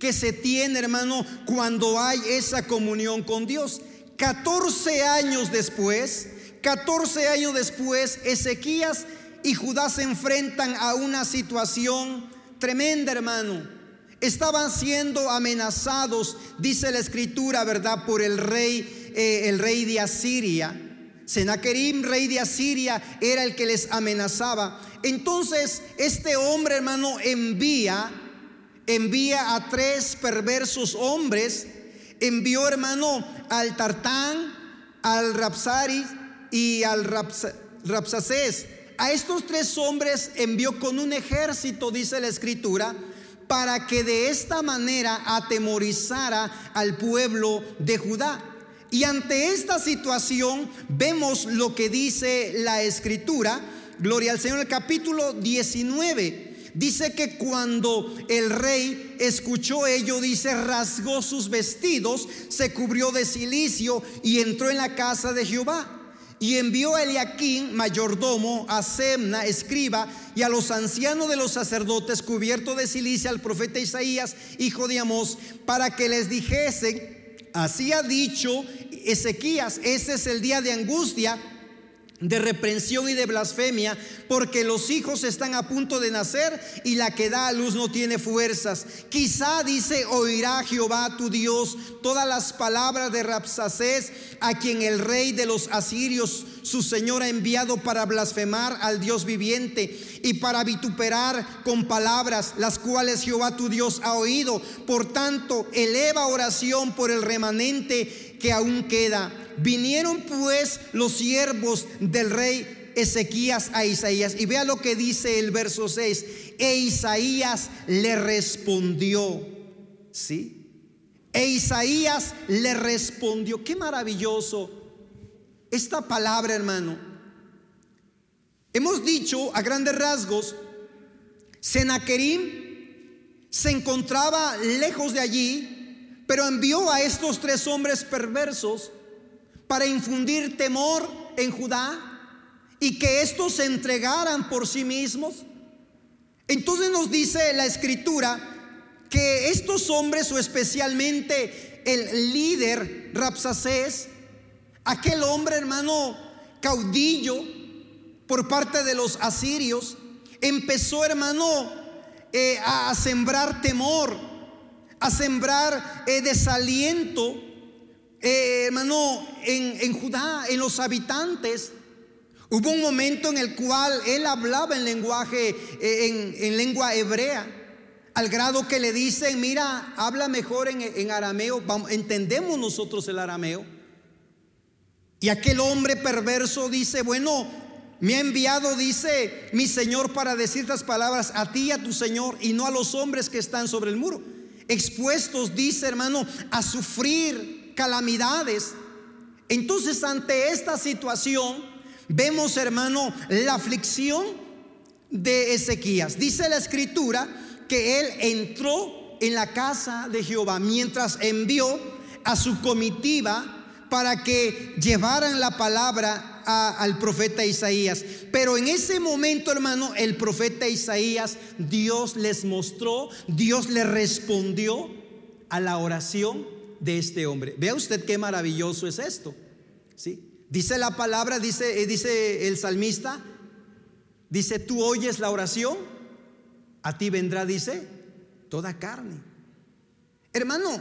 que se tiene, hermano, cuando hay esa comunión con Dios. 14 años después, 14 años después, Ezequías y Judá se enfrentan a una situación tremenda, hermano. Estaban siendo amenazados, dice la escritura, ¿verdad? Por el rey, eh, el rey de Asiria. Senaquerim, rey de Asiria, era el que les amenazaba. Entonces, este hombre, hermano, envía, envía a tres perversos hombres. Envió, hermano, al Tartán, al Rapsaris y al Rapsacés. A estos tres hombres envió con un ejército, dice la escritura, para que de esta manera atemorizara al pueblo de Judá. Y ante esta situación vemos lo que dice la escritura, gloria al Señor, el capítulo 19. Dice que cuando el rey escuchó ello, dice, rasgó sus vestidos, se cubrió de silicio y entró en la casa de Jehová. Y envió a Eliaquín, mayordomo, a Semna, escriba, y a los ancianos de los sacerdotes, cubierto de silicia, al profeta Isaías, hijo de Amós, para que les dijesen, así ha dicho Ezequías, ese es el día de angustia de reprensión y de blasfemia, porque los hijos están a punto de nacer y la que da a luz no tiene fuerzas. Quizá dice, oirá Jehová tu Dios todas las palabras de Rapsacés, a quien el rey de los asirios, su señor, ha enviado para blasfemar al Dios viviente y para vituperar con palabras las cuales Jehová tu Dios ha oído. Por tanto, eleva oración por el remanente que aún queda Vinieron pues los siervos del rey Ezequías a Isaías. Y vea lo que dice el verso 6. E Isaías le respondió. ¿Sí? E Isaías le respondió. Qué maravilloso esta palabra, hermano. Hemos dicho a grandes rasgos, Senaquerim se encontraba lejos de allí, pero envió a estos tres hombres perversos para infundir temor en Judá y que estos se entregaran por sí mismos. Entonces nos dice la escritura que estos hombres o especialmente el líder Rapsacés, aquel hombre hermano caudillo por parte de los asirios, empezó hermano eh, a sembrar temor, a sembrar eh, desaliento eh, hermano, en, Judá, en los habitantes, hubo un momento en el cual él hablaba en lenguaje, eh, en, lengua hebrea, al grado que le dicen, mira, habla mejor en, arameo, entendemos nosotros el arameo. Y aquel hombre perverso dice, bueno, me ha enviado, dice mi Señor, para decir estas palabras a ti y a tu Señor y no a los hombres que están sobre el muro. Expuestos, dice hermano, a sufrir calamidades. Entonces ante esta situación vemos, hermano, la aflicción de Ezequías. Dice la escritura que él entró en la casa de Jehová mientras envió a su comitiva para que llevaran la palabra al profeta Isaías. Pero en ese momento, hermano, el profeta Isaías, Dios les mostró, Dios le respondió a la oración de este hombre. Vea usted qué maravilloso es esto. ¿sí? Dice la palabra, dice, eh, dice el salmista, dice, tú oyes la oración, a ti vendrá, dice, toda carne. Hermano,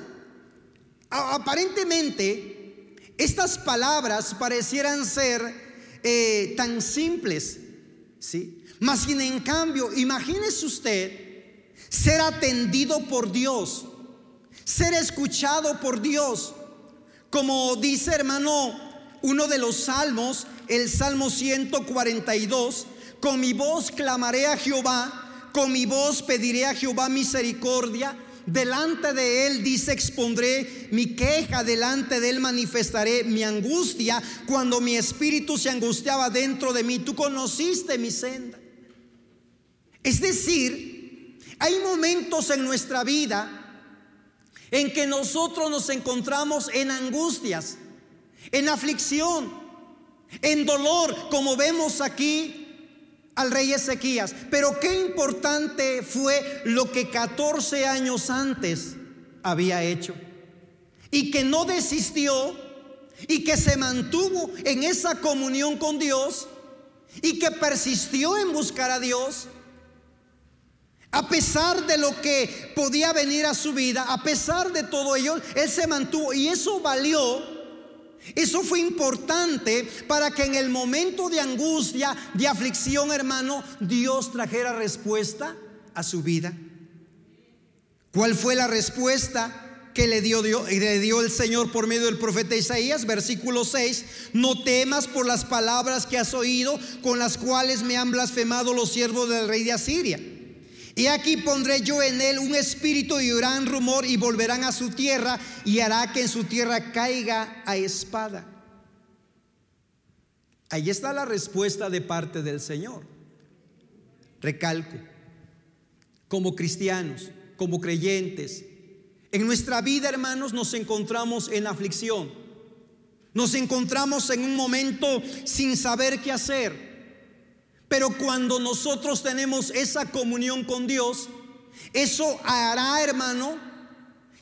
aparentemente estas palabras parecieran ser eh, tan simples, ¿sí? Mas sin en cambio, imagínese usted ser atendido por Dios, ser escuchado por Dios, como dice hermano uno de los salmos, el Salmo 142, con mi voz clamaré a Jehová, con mi voz pediré a Jehová misericordia. Delante de él, dice, expondré mi queja, delante de él manifestaré mi angustia. Cuando mi espíritu se angustiaba dentro de mí, tú conociste mi senda. Es decir, hay momentos en nuestra vida en que nosotros nos encontramos en angustias, en aflicción, en dolor, como vemos aquí al rey Ezequías. Pero qué importante fue lo que 14 años antes había hecho. Y que no desistió y que se mantuvo en esa comunión con Dios y que persistió en buscar a Dios. A pesar de lo que podía venir a su vida, a pesar de todo ello, él se mantuvo y eso valió eso fue importante para que en el momento de angustia, de aflicción, hermano, Dios trajera respuesta a su vida. ¿Cuál fue la respuesta que le dio, le dio el Señor por medio del profeta Isaías? Versículo 6, no temas por las palabras que has oído, con las cuales me han blasfemado los siervos del rey de Asiria. Y aquí pondré yo en él un espíritu y oirán rumor y volverán a su tierra y hará que en su tierra caiga a espada. Ahí está la respuesta de parte del Señor. Recalco, como cristianos, como creyentes, en nuestra vida, hermanos, nos encontramos en aflicción. Nos encontramos en un momento sin saber qué hacer. Pero cuando nosotros tenemos esa comunión con Dios, eso hará, hermano,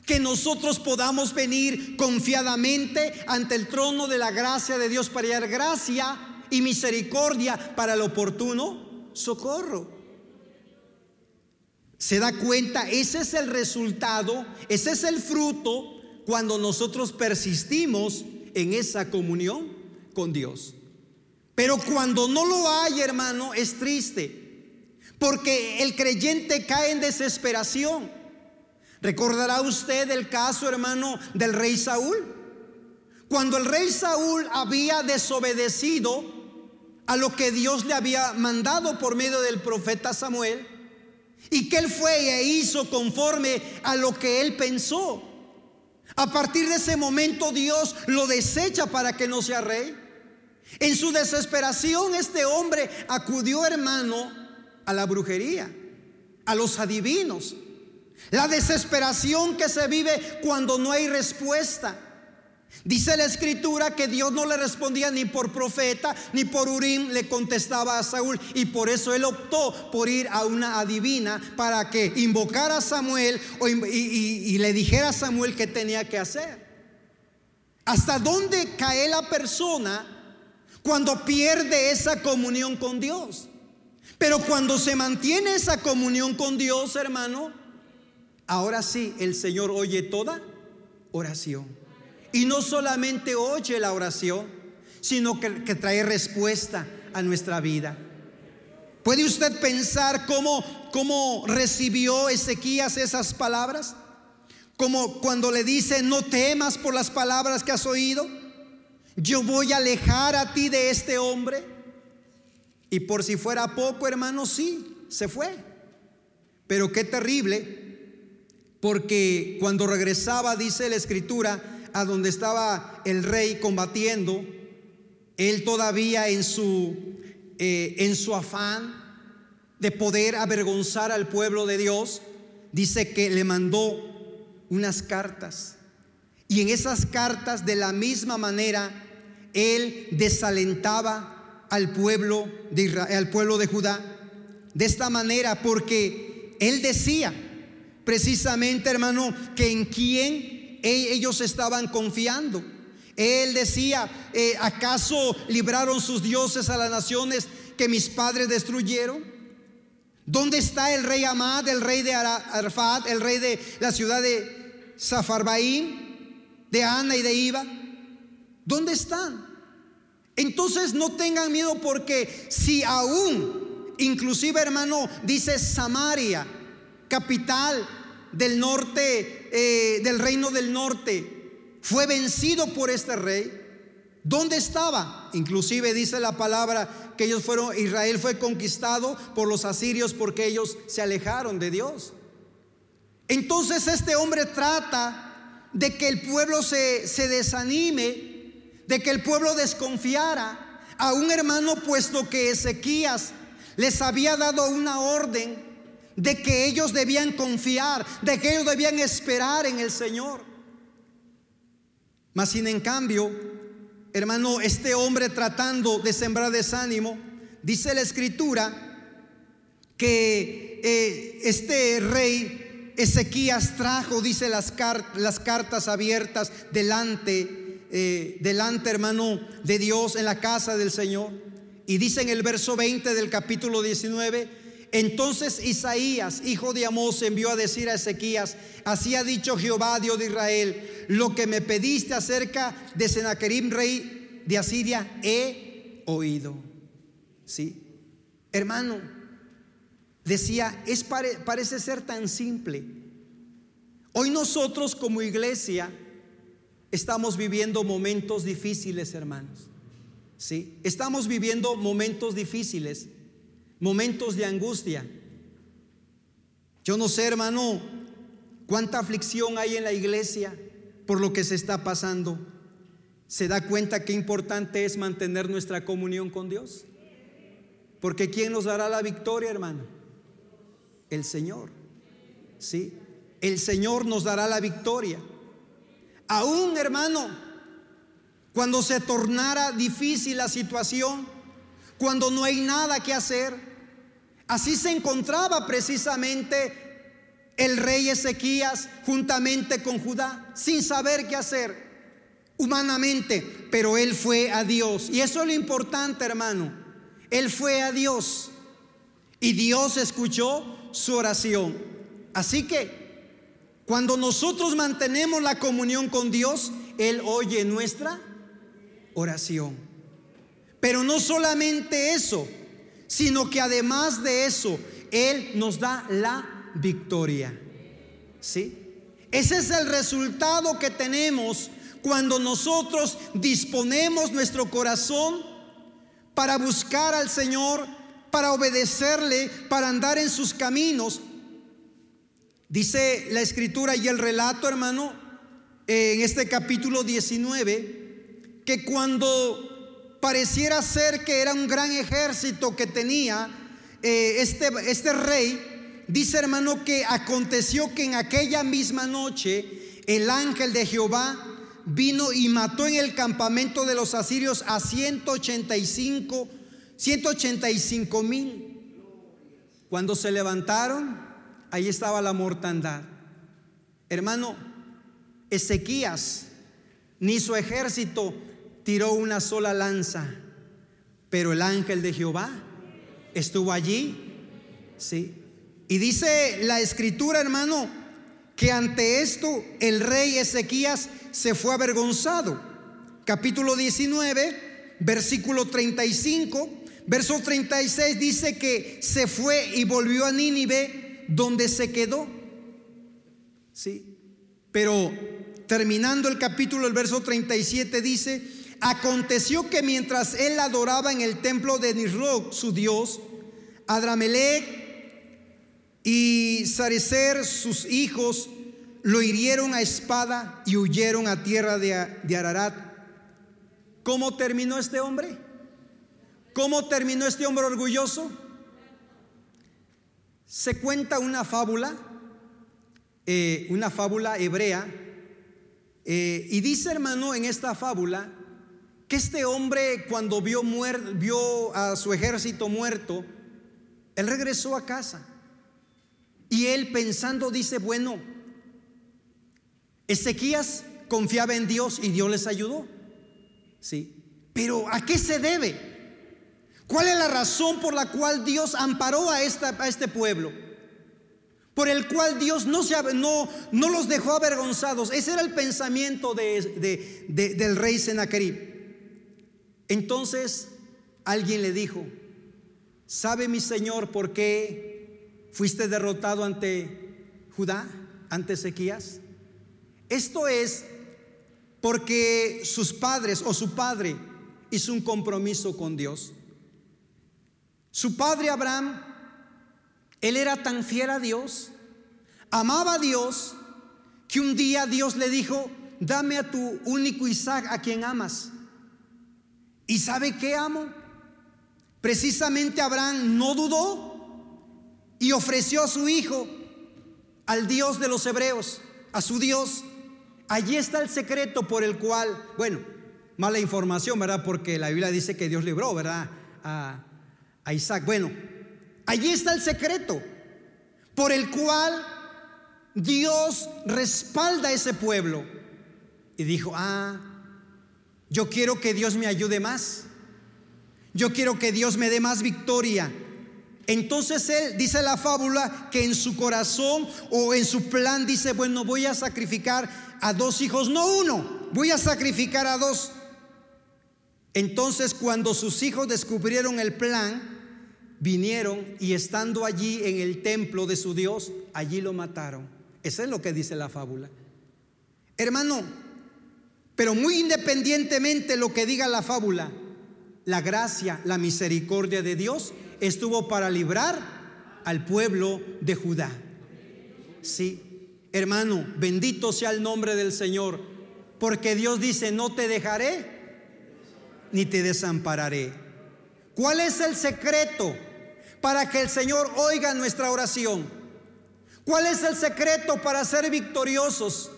que nosotros podamos venir confiadamente ante el trono de la gracia de Dios para hallar gracia y misericordia para el oportuno socorro. Se da cuenta, ese es el resultado, ese es el fruto cuando nosotros persistimos en esa comunión con Dios. Pero cuando no lo hay, hermano, es triste. Porque el creyente cae en desesperación. ¿Recordará usted el caso, hermano, del rey Saúl? Cuando el rey Saúl había desobedecido a lo que Dios le había mandado por medio del profeta Samuel, y que él fue e hizo conforme a lo que él pensó. A partir de ese momento Dios lo desecha para que no sea rey. En su desesperación este hombre acudió, hermano, a la brujería, a los adivinos. La desesperación que se vive cuando no hay respuesta. Dice la escritura que Dios no le respondía ni por profeta ni por Urim le contestaba a Saúl y por eso él optó por ir a una adivina para que invocara a Samuel y, y le dijera a Samuel qué tenía que hacer. ¿Hasta dónde cae la persona cuando pierde esa comunión con Dios. Pero cuando se mantiene esa comunión con Dios, hermano, ahora sí el Señor oye toda oración. Y no solamente oye la oración, sino que, trae respuesta a nuestra vida. ¿Puede usted pensar cómo, cómo recibió Ezequías esas palabras? Como cuando le dice, no temas por las palabras que has oído. Yo voy a alejar a ti de este hombre. Y por si fuera poco, hermano, sí, se fue. Pero qué terrible, porque cuando regresaba, dice la escritura, a donde estaba el rey combatiendo, él todavía en su, eh, en su afán de poder avergonzar al pueblo de Dios, dice que le mandó unas cartas Y en esas cartas, de la misma manera, él desalentaba al pueblo de Israel, al pueblo de Judá. De esta manera, porque él decía precisamente, hermano, que en quién e-, ellos estaban confiando. Él decía, eh, ¿acaso libraron sus dioses a las naciones que mis padres destruyeron? ¿Dónde está el rey Amad, el rey de Arfat, el rey de la ciudad de Safarbaim, de Ana y de Iba? ¿Dónde están? Entonces no tengan miedo porque si aún, inclusive hermano, dice Samaria, capital del norte, eh, del reino del norte, fue vencido por este rey. ¿Dónde estaba? Inclusive dice la palabra que ellos fueron, Israel fue conquistado por los asirios porque ellos se alejaron de Dios. Entonces este hombre trata de que el pueblo se, se desanime, de que el pueblo desconfiara a un hermano puesto que Ezequías les había dado una orden de que ellos debían confiar, de que ellos debían esperar en el Señor. Mas sin en cambio, hermano, este hombre tratando de sembrar desánimo, dice la escritura que eh, este rey Ezequías trajo, dice las, las cartas abiertas delante, eh, delante, hermano, de Dios en la casa del Señor. Y dice en el verso 20 del capítulo 19, entonces Isaías, hijo de Amós, envió a decir a Ezequías, así ha dicho Jehová, Dios de Israel, lo que me pediste acerca de Sennacherib, rey de Asiria, he oído. Sí, hermano, decía, es parece ser tan simple. Hoy nosotros como iglesia estamos viviendo momentos difíciles, hermanos. Sí, estamos viviendo momentos difíciles momentos de angustia. Yo no sé, hermano, cuánta aflicción hay en la iglesia por lo que se está pasando. ¿Se da cuenta qué importante es mantener nuestra comunión con Dios? Porque ¿quién nos dará la victoria, hermano? El Señor. ¿Sí? El Señor nos dará la victoria. Aún, hermano, cuando se tornara difícil la situación, cuando no hay nada que hacer, Así se encontraba precisamente el rey Ezequías juntamente con Judá, sin saber qué hacer humanamente, pero él fue a Dios. Y eso es lo importante, hermano. Él fue a Dios y Dios escuchó su oración. Así que cuando nosotros mantenemos la comunión con Dios, Él oye nuestra oración. Pero no solamente eso, sino que además de eso, Él nos da la victoria. ¿Sí? Ese es el resultado que tenemos cuando nosotros disponemos nuestro corazón para buscar al Señor, para obedecerle, para andar en sus caminos. Dice la escritura y el relato, hermano, en este capítulo 19, que cuando pareciera ser que era un gran ejército que tenía eh, este, este rey, dice hermano que aconteció que en aquella misma noche el ángel de Jehová vino y mató en el campamento de los asirios a 185, 185 mil. Cuando se levantaron, ahí estaba la mortandad. Hermano, Ezequías ni su ejército tiró una sola lanza, pero el ángel de Jehová estuvo allí. Sí. Y dice la escritura, hermano, que ante esto el rey Ezequías se fue avergonzado. Capítulo 19, versículo 35, verso 36 dice que se fue y volvió a Nínive donde se quedó. Sí. Pero terminando el capítulo, el verso 37 dice, Aconteció que mientras él adoraba en el templo de Nisroch, su dios, Adramelech y Sarecer, sus hijos, lo hirieron a espada y huyeron a tierra de, de Ararat. ¿Cómo terminó este hombre? ¿Cómo terminó este hombre orgulloso? Se cuenta una fábula, eh, una fábula hebrea, Eh, y dice hermano en esta fábula que este hombre cuando vio, vio a su ejército muerto, él regresó a casa. Y él pensando dice, bueno, Ezequías confiaba en Dios y Dios les ayudó. Sí. Pero ¿a qué se debe? ¿Cuál es la razón por la cual Dios amparó a, este pueblo? Por el cual Dios no, se, no, los dejó avergonzados. Ese era el pensamiento de, del rey Sennacherib. Entonces alguien le dijo, ¿sabe mi señor por qué fuiste derrotado ante Judá, ante Ezequías? Esto es porque sus padres o su padre hizo un compromiso con Dios. Su padre Abraham, él era tan fiel a Dios, amaba a Dios, que un día Dios le dijo, dame a tu único Isaac a quien amas. ¿Y sabe qué amo? Precisamente Abraham no dudó y ofreció a su hijo al Dios de los hebreos, a su Dios. Allí está el secreto por el cual, bueno, mala información, ¿verdad? Porque la Biblia dice que Dios libró, ¿verdad? A, a Isaac. Bueno, allí está el secreto por el cual Dios respalda a ese pueblo. Y dijo, ah, yo quiero que Dios me ayude más. Yo quiero que Dios me dé más victoria. Entonces él dice la fábula que en su corazón o en su plan dice, bueno, voy a sacrificar a dos hijos, no uno, voy a sacrificar a dos. Entonces cuando sus hijos descubrieron el plan, vinieron y estando allí en el templo de su Dios, allí lo mataron. Eso es lo que dice la fábula. Hermano, pero muy independientemente lo que diga la fábula, la gracia, la misericordia de Dios estuvo para librar al pueblo de Judá. Sí, hermano, bendito sea el nombre del Señor, porque Dios dice, no te dejaré ni te desampararé. ¿Cuál es el secreto? Para que el Señor oiga nuestra oración? ¿Cuál es el secreto para ser victoriosos?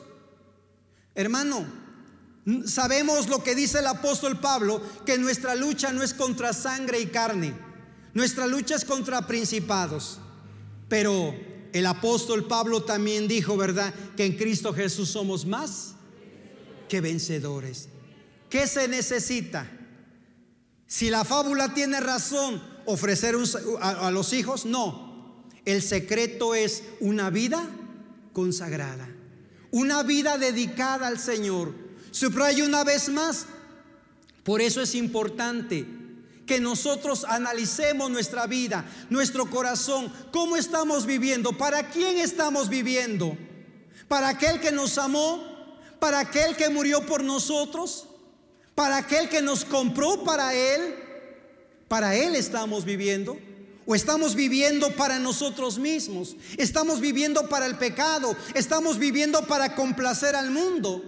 Hermano, sabemos lo que dice el apóstol Pablo, que nuestra lucha no es contra sangre y carne, nuestra lucha es contra principados. Pero el apóstol Pablo también dijo, ¿verdad?, que en Cristo Jesús somos más que vencedores. ¿Qué se necesita? Si la fábula tiene razón, ofrecer a, los hijos, no. El secreto es una vida consagrada, una vida dedicada al Señor. Subrayo una vez más, por eso es importante que nosotros analicemos nuestra vida, nuestro corazón, cómo estamos viviendo, para quién estamos viviendo, para aquel que nos amó, para aquel que murió por nosotros, para aquel que nos compró para Él, ¿Para Él estamos viviendo? ¿O estamos viviendo para nosotros mismos? ¿Estamos viviendo para el pecado? ¿Estamos viviendo para complacer al mundo?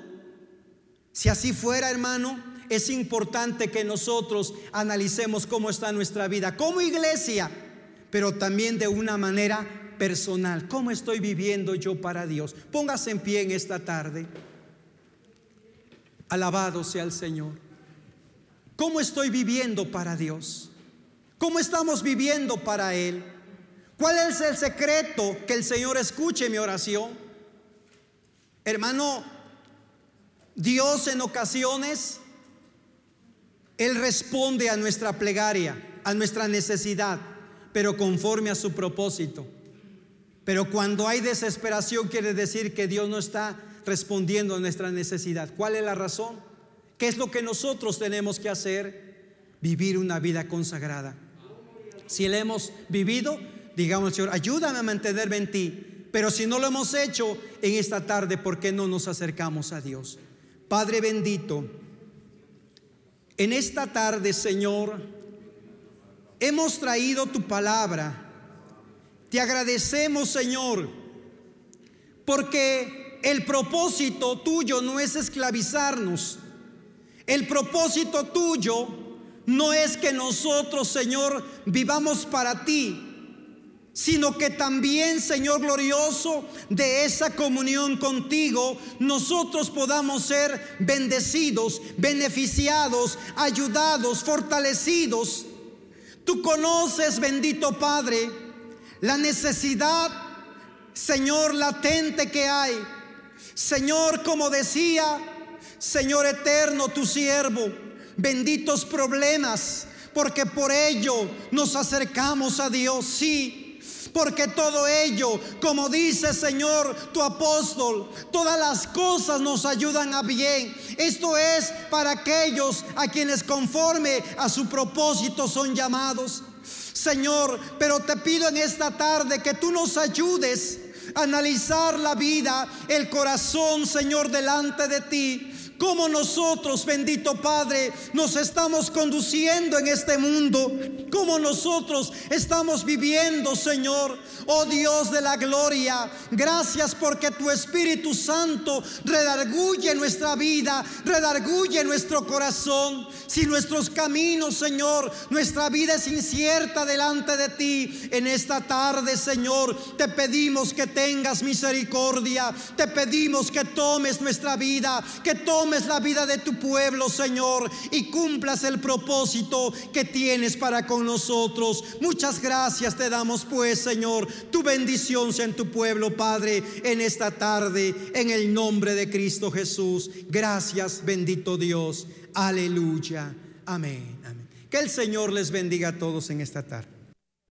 Si así fuera, hermano, es importante que nosotros analicemos cómo está nuestra vida como iglesia, pero también de una manera personal. ¿Cómo estoy viviendo yo para Dios? Póngase en pie en esta tarde. Alabado sea el Señor. ¿Cómo estoy viviendo para Dios? ¿Cómo estamos viviendo para Él? ¿Cuál es el secreto que el Señor escuche mi oración? Hermano, Dios en ocasiones, Él responde a nuestra plegaria, a nuestra necesidad, pero conforme a su propósito. Pero cuando hay desesperación quiere decir que Dios no está respondiendo a nuestra necesidad. ¿Cuál es la razón? ¿Qué es lo que nosotros tenemos que hacer? Vivir una vida consagrada. Si le hemos vivido, digamos, Señor, ayúdame a mantenerme en ti. Pero si no lo hemos hecho en esta tarde, ¿por qué no nos acercamos a Dios? Padre bendito, en esta tarde, Señor, hemos traído tu palabra. Te agradecemos, Señor, porque el propósito tuyo no es esclavizarnos. El propósito tuyo no es que nosotros, Señor, vivamos para ti. sino que también, Señor glorioso, de esa comunión contigo, nosotros podamos ser bendecidos, beneficiados, ayudados, fortalecidos. Tú conoces, bendito Padre, la necesidad, Señor, latente que hay. Señor, como decía, Señor eterno, tu siervo, benditos problemas, porque por ello nos acercamos a Dios, sí porque todo ello, como dice Señor tu apóstol, todas las cosas nos ayudan a bien. Esto es para aquellos a quienes conforme a su propósito son llamados. Señor, pero te pido en esta tarde que tú nos ayudes a analizar la vida, el corazón, Señor, delante de ti cómo nosotros, bendito Padre, nos estamos conduciendo en este mundo, cómo nosotros estamos viviendo, Señor. Oh Dios de la gloria, gracias porque tu Espíritu Santo redarguye nuestra vida, redarguye nuestro corazón. Si nuestros caminos, Señor, nuestra vida es incierta delante de ti, en esta tarde, Señor, te pedimos que tengas misericordia, te pedimos que tomes nuestra vida, que tomes tomes la vida de tu pueblo, Señor, y cumplas el propósito que tienes para con nosotros. Muchas gracias te damos, pues, Señor. Tu bendición sea en tu pueblo, Padre, en esta tarde, en el nombre de Cristo Jesús. Gracias, bendito Dios. Aleluya. Amén. Amén. Que el Señor les bendiga a todos en esta tarde.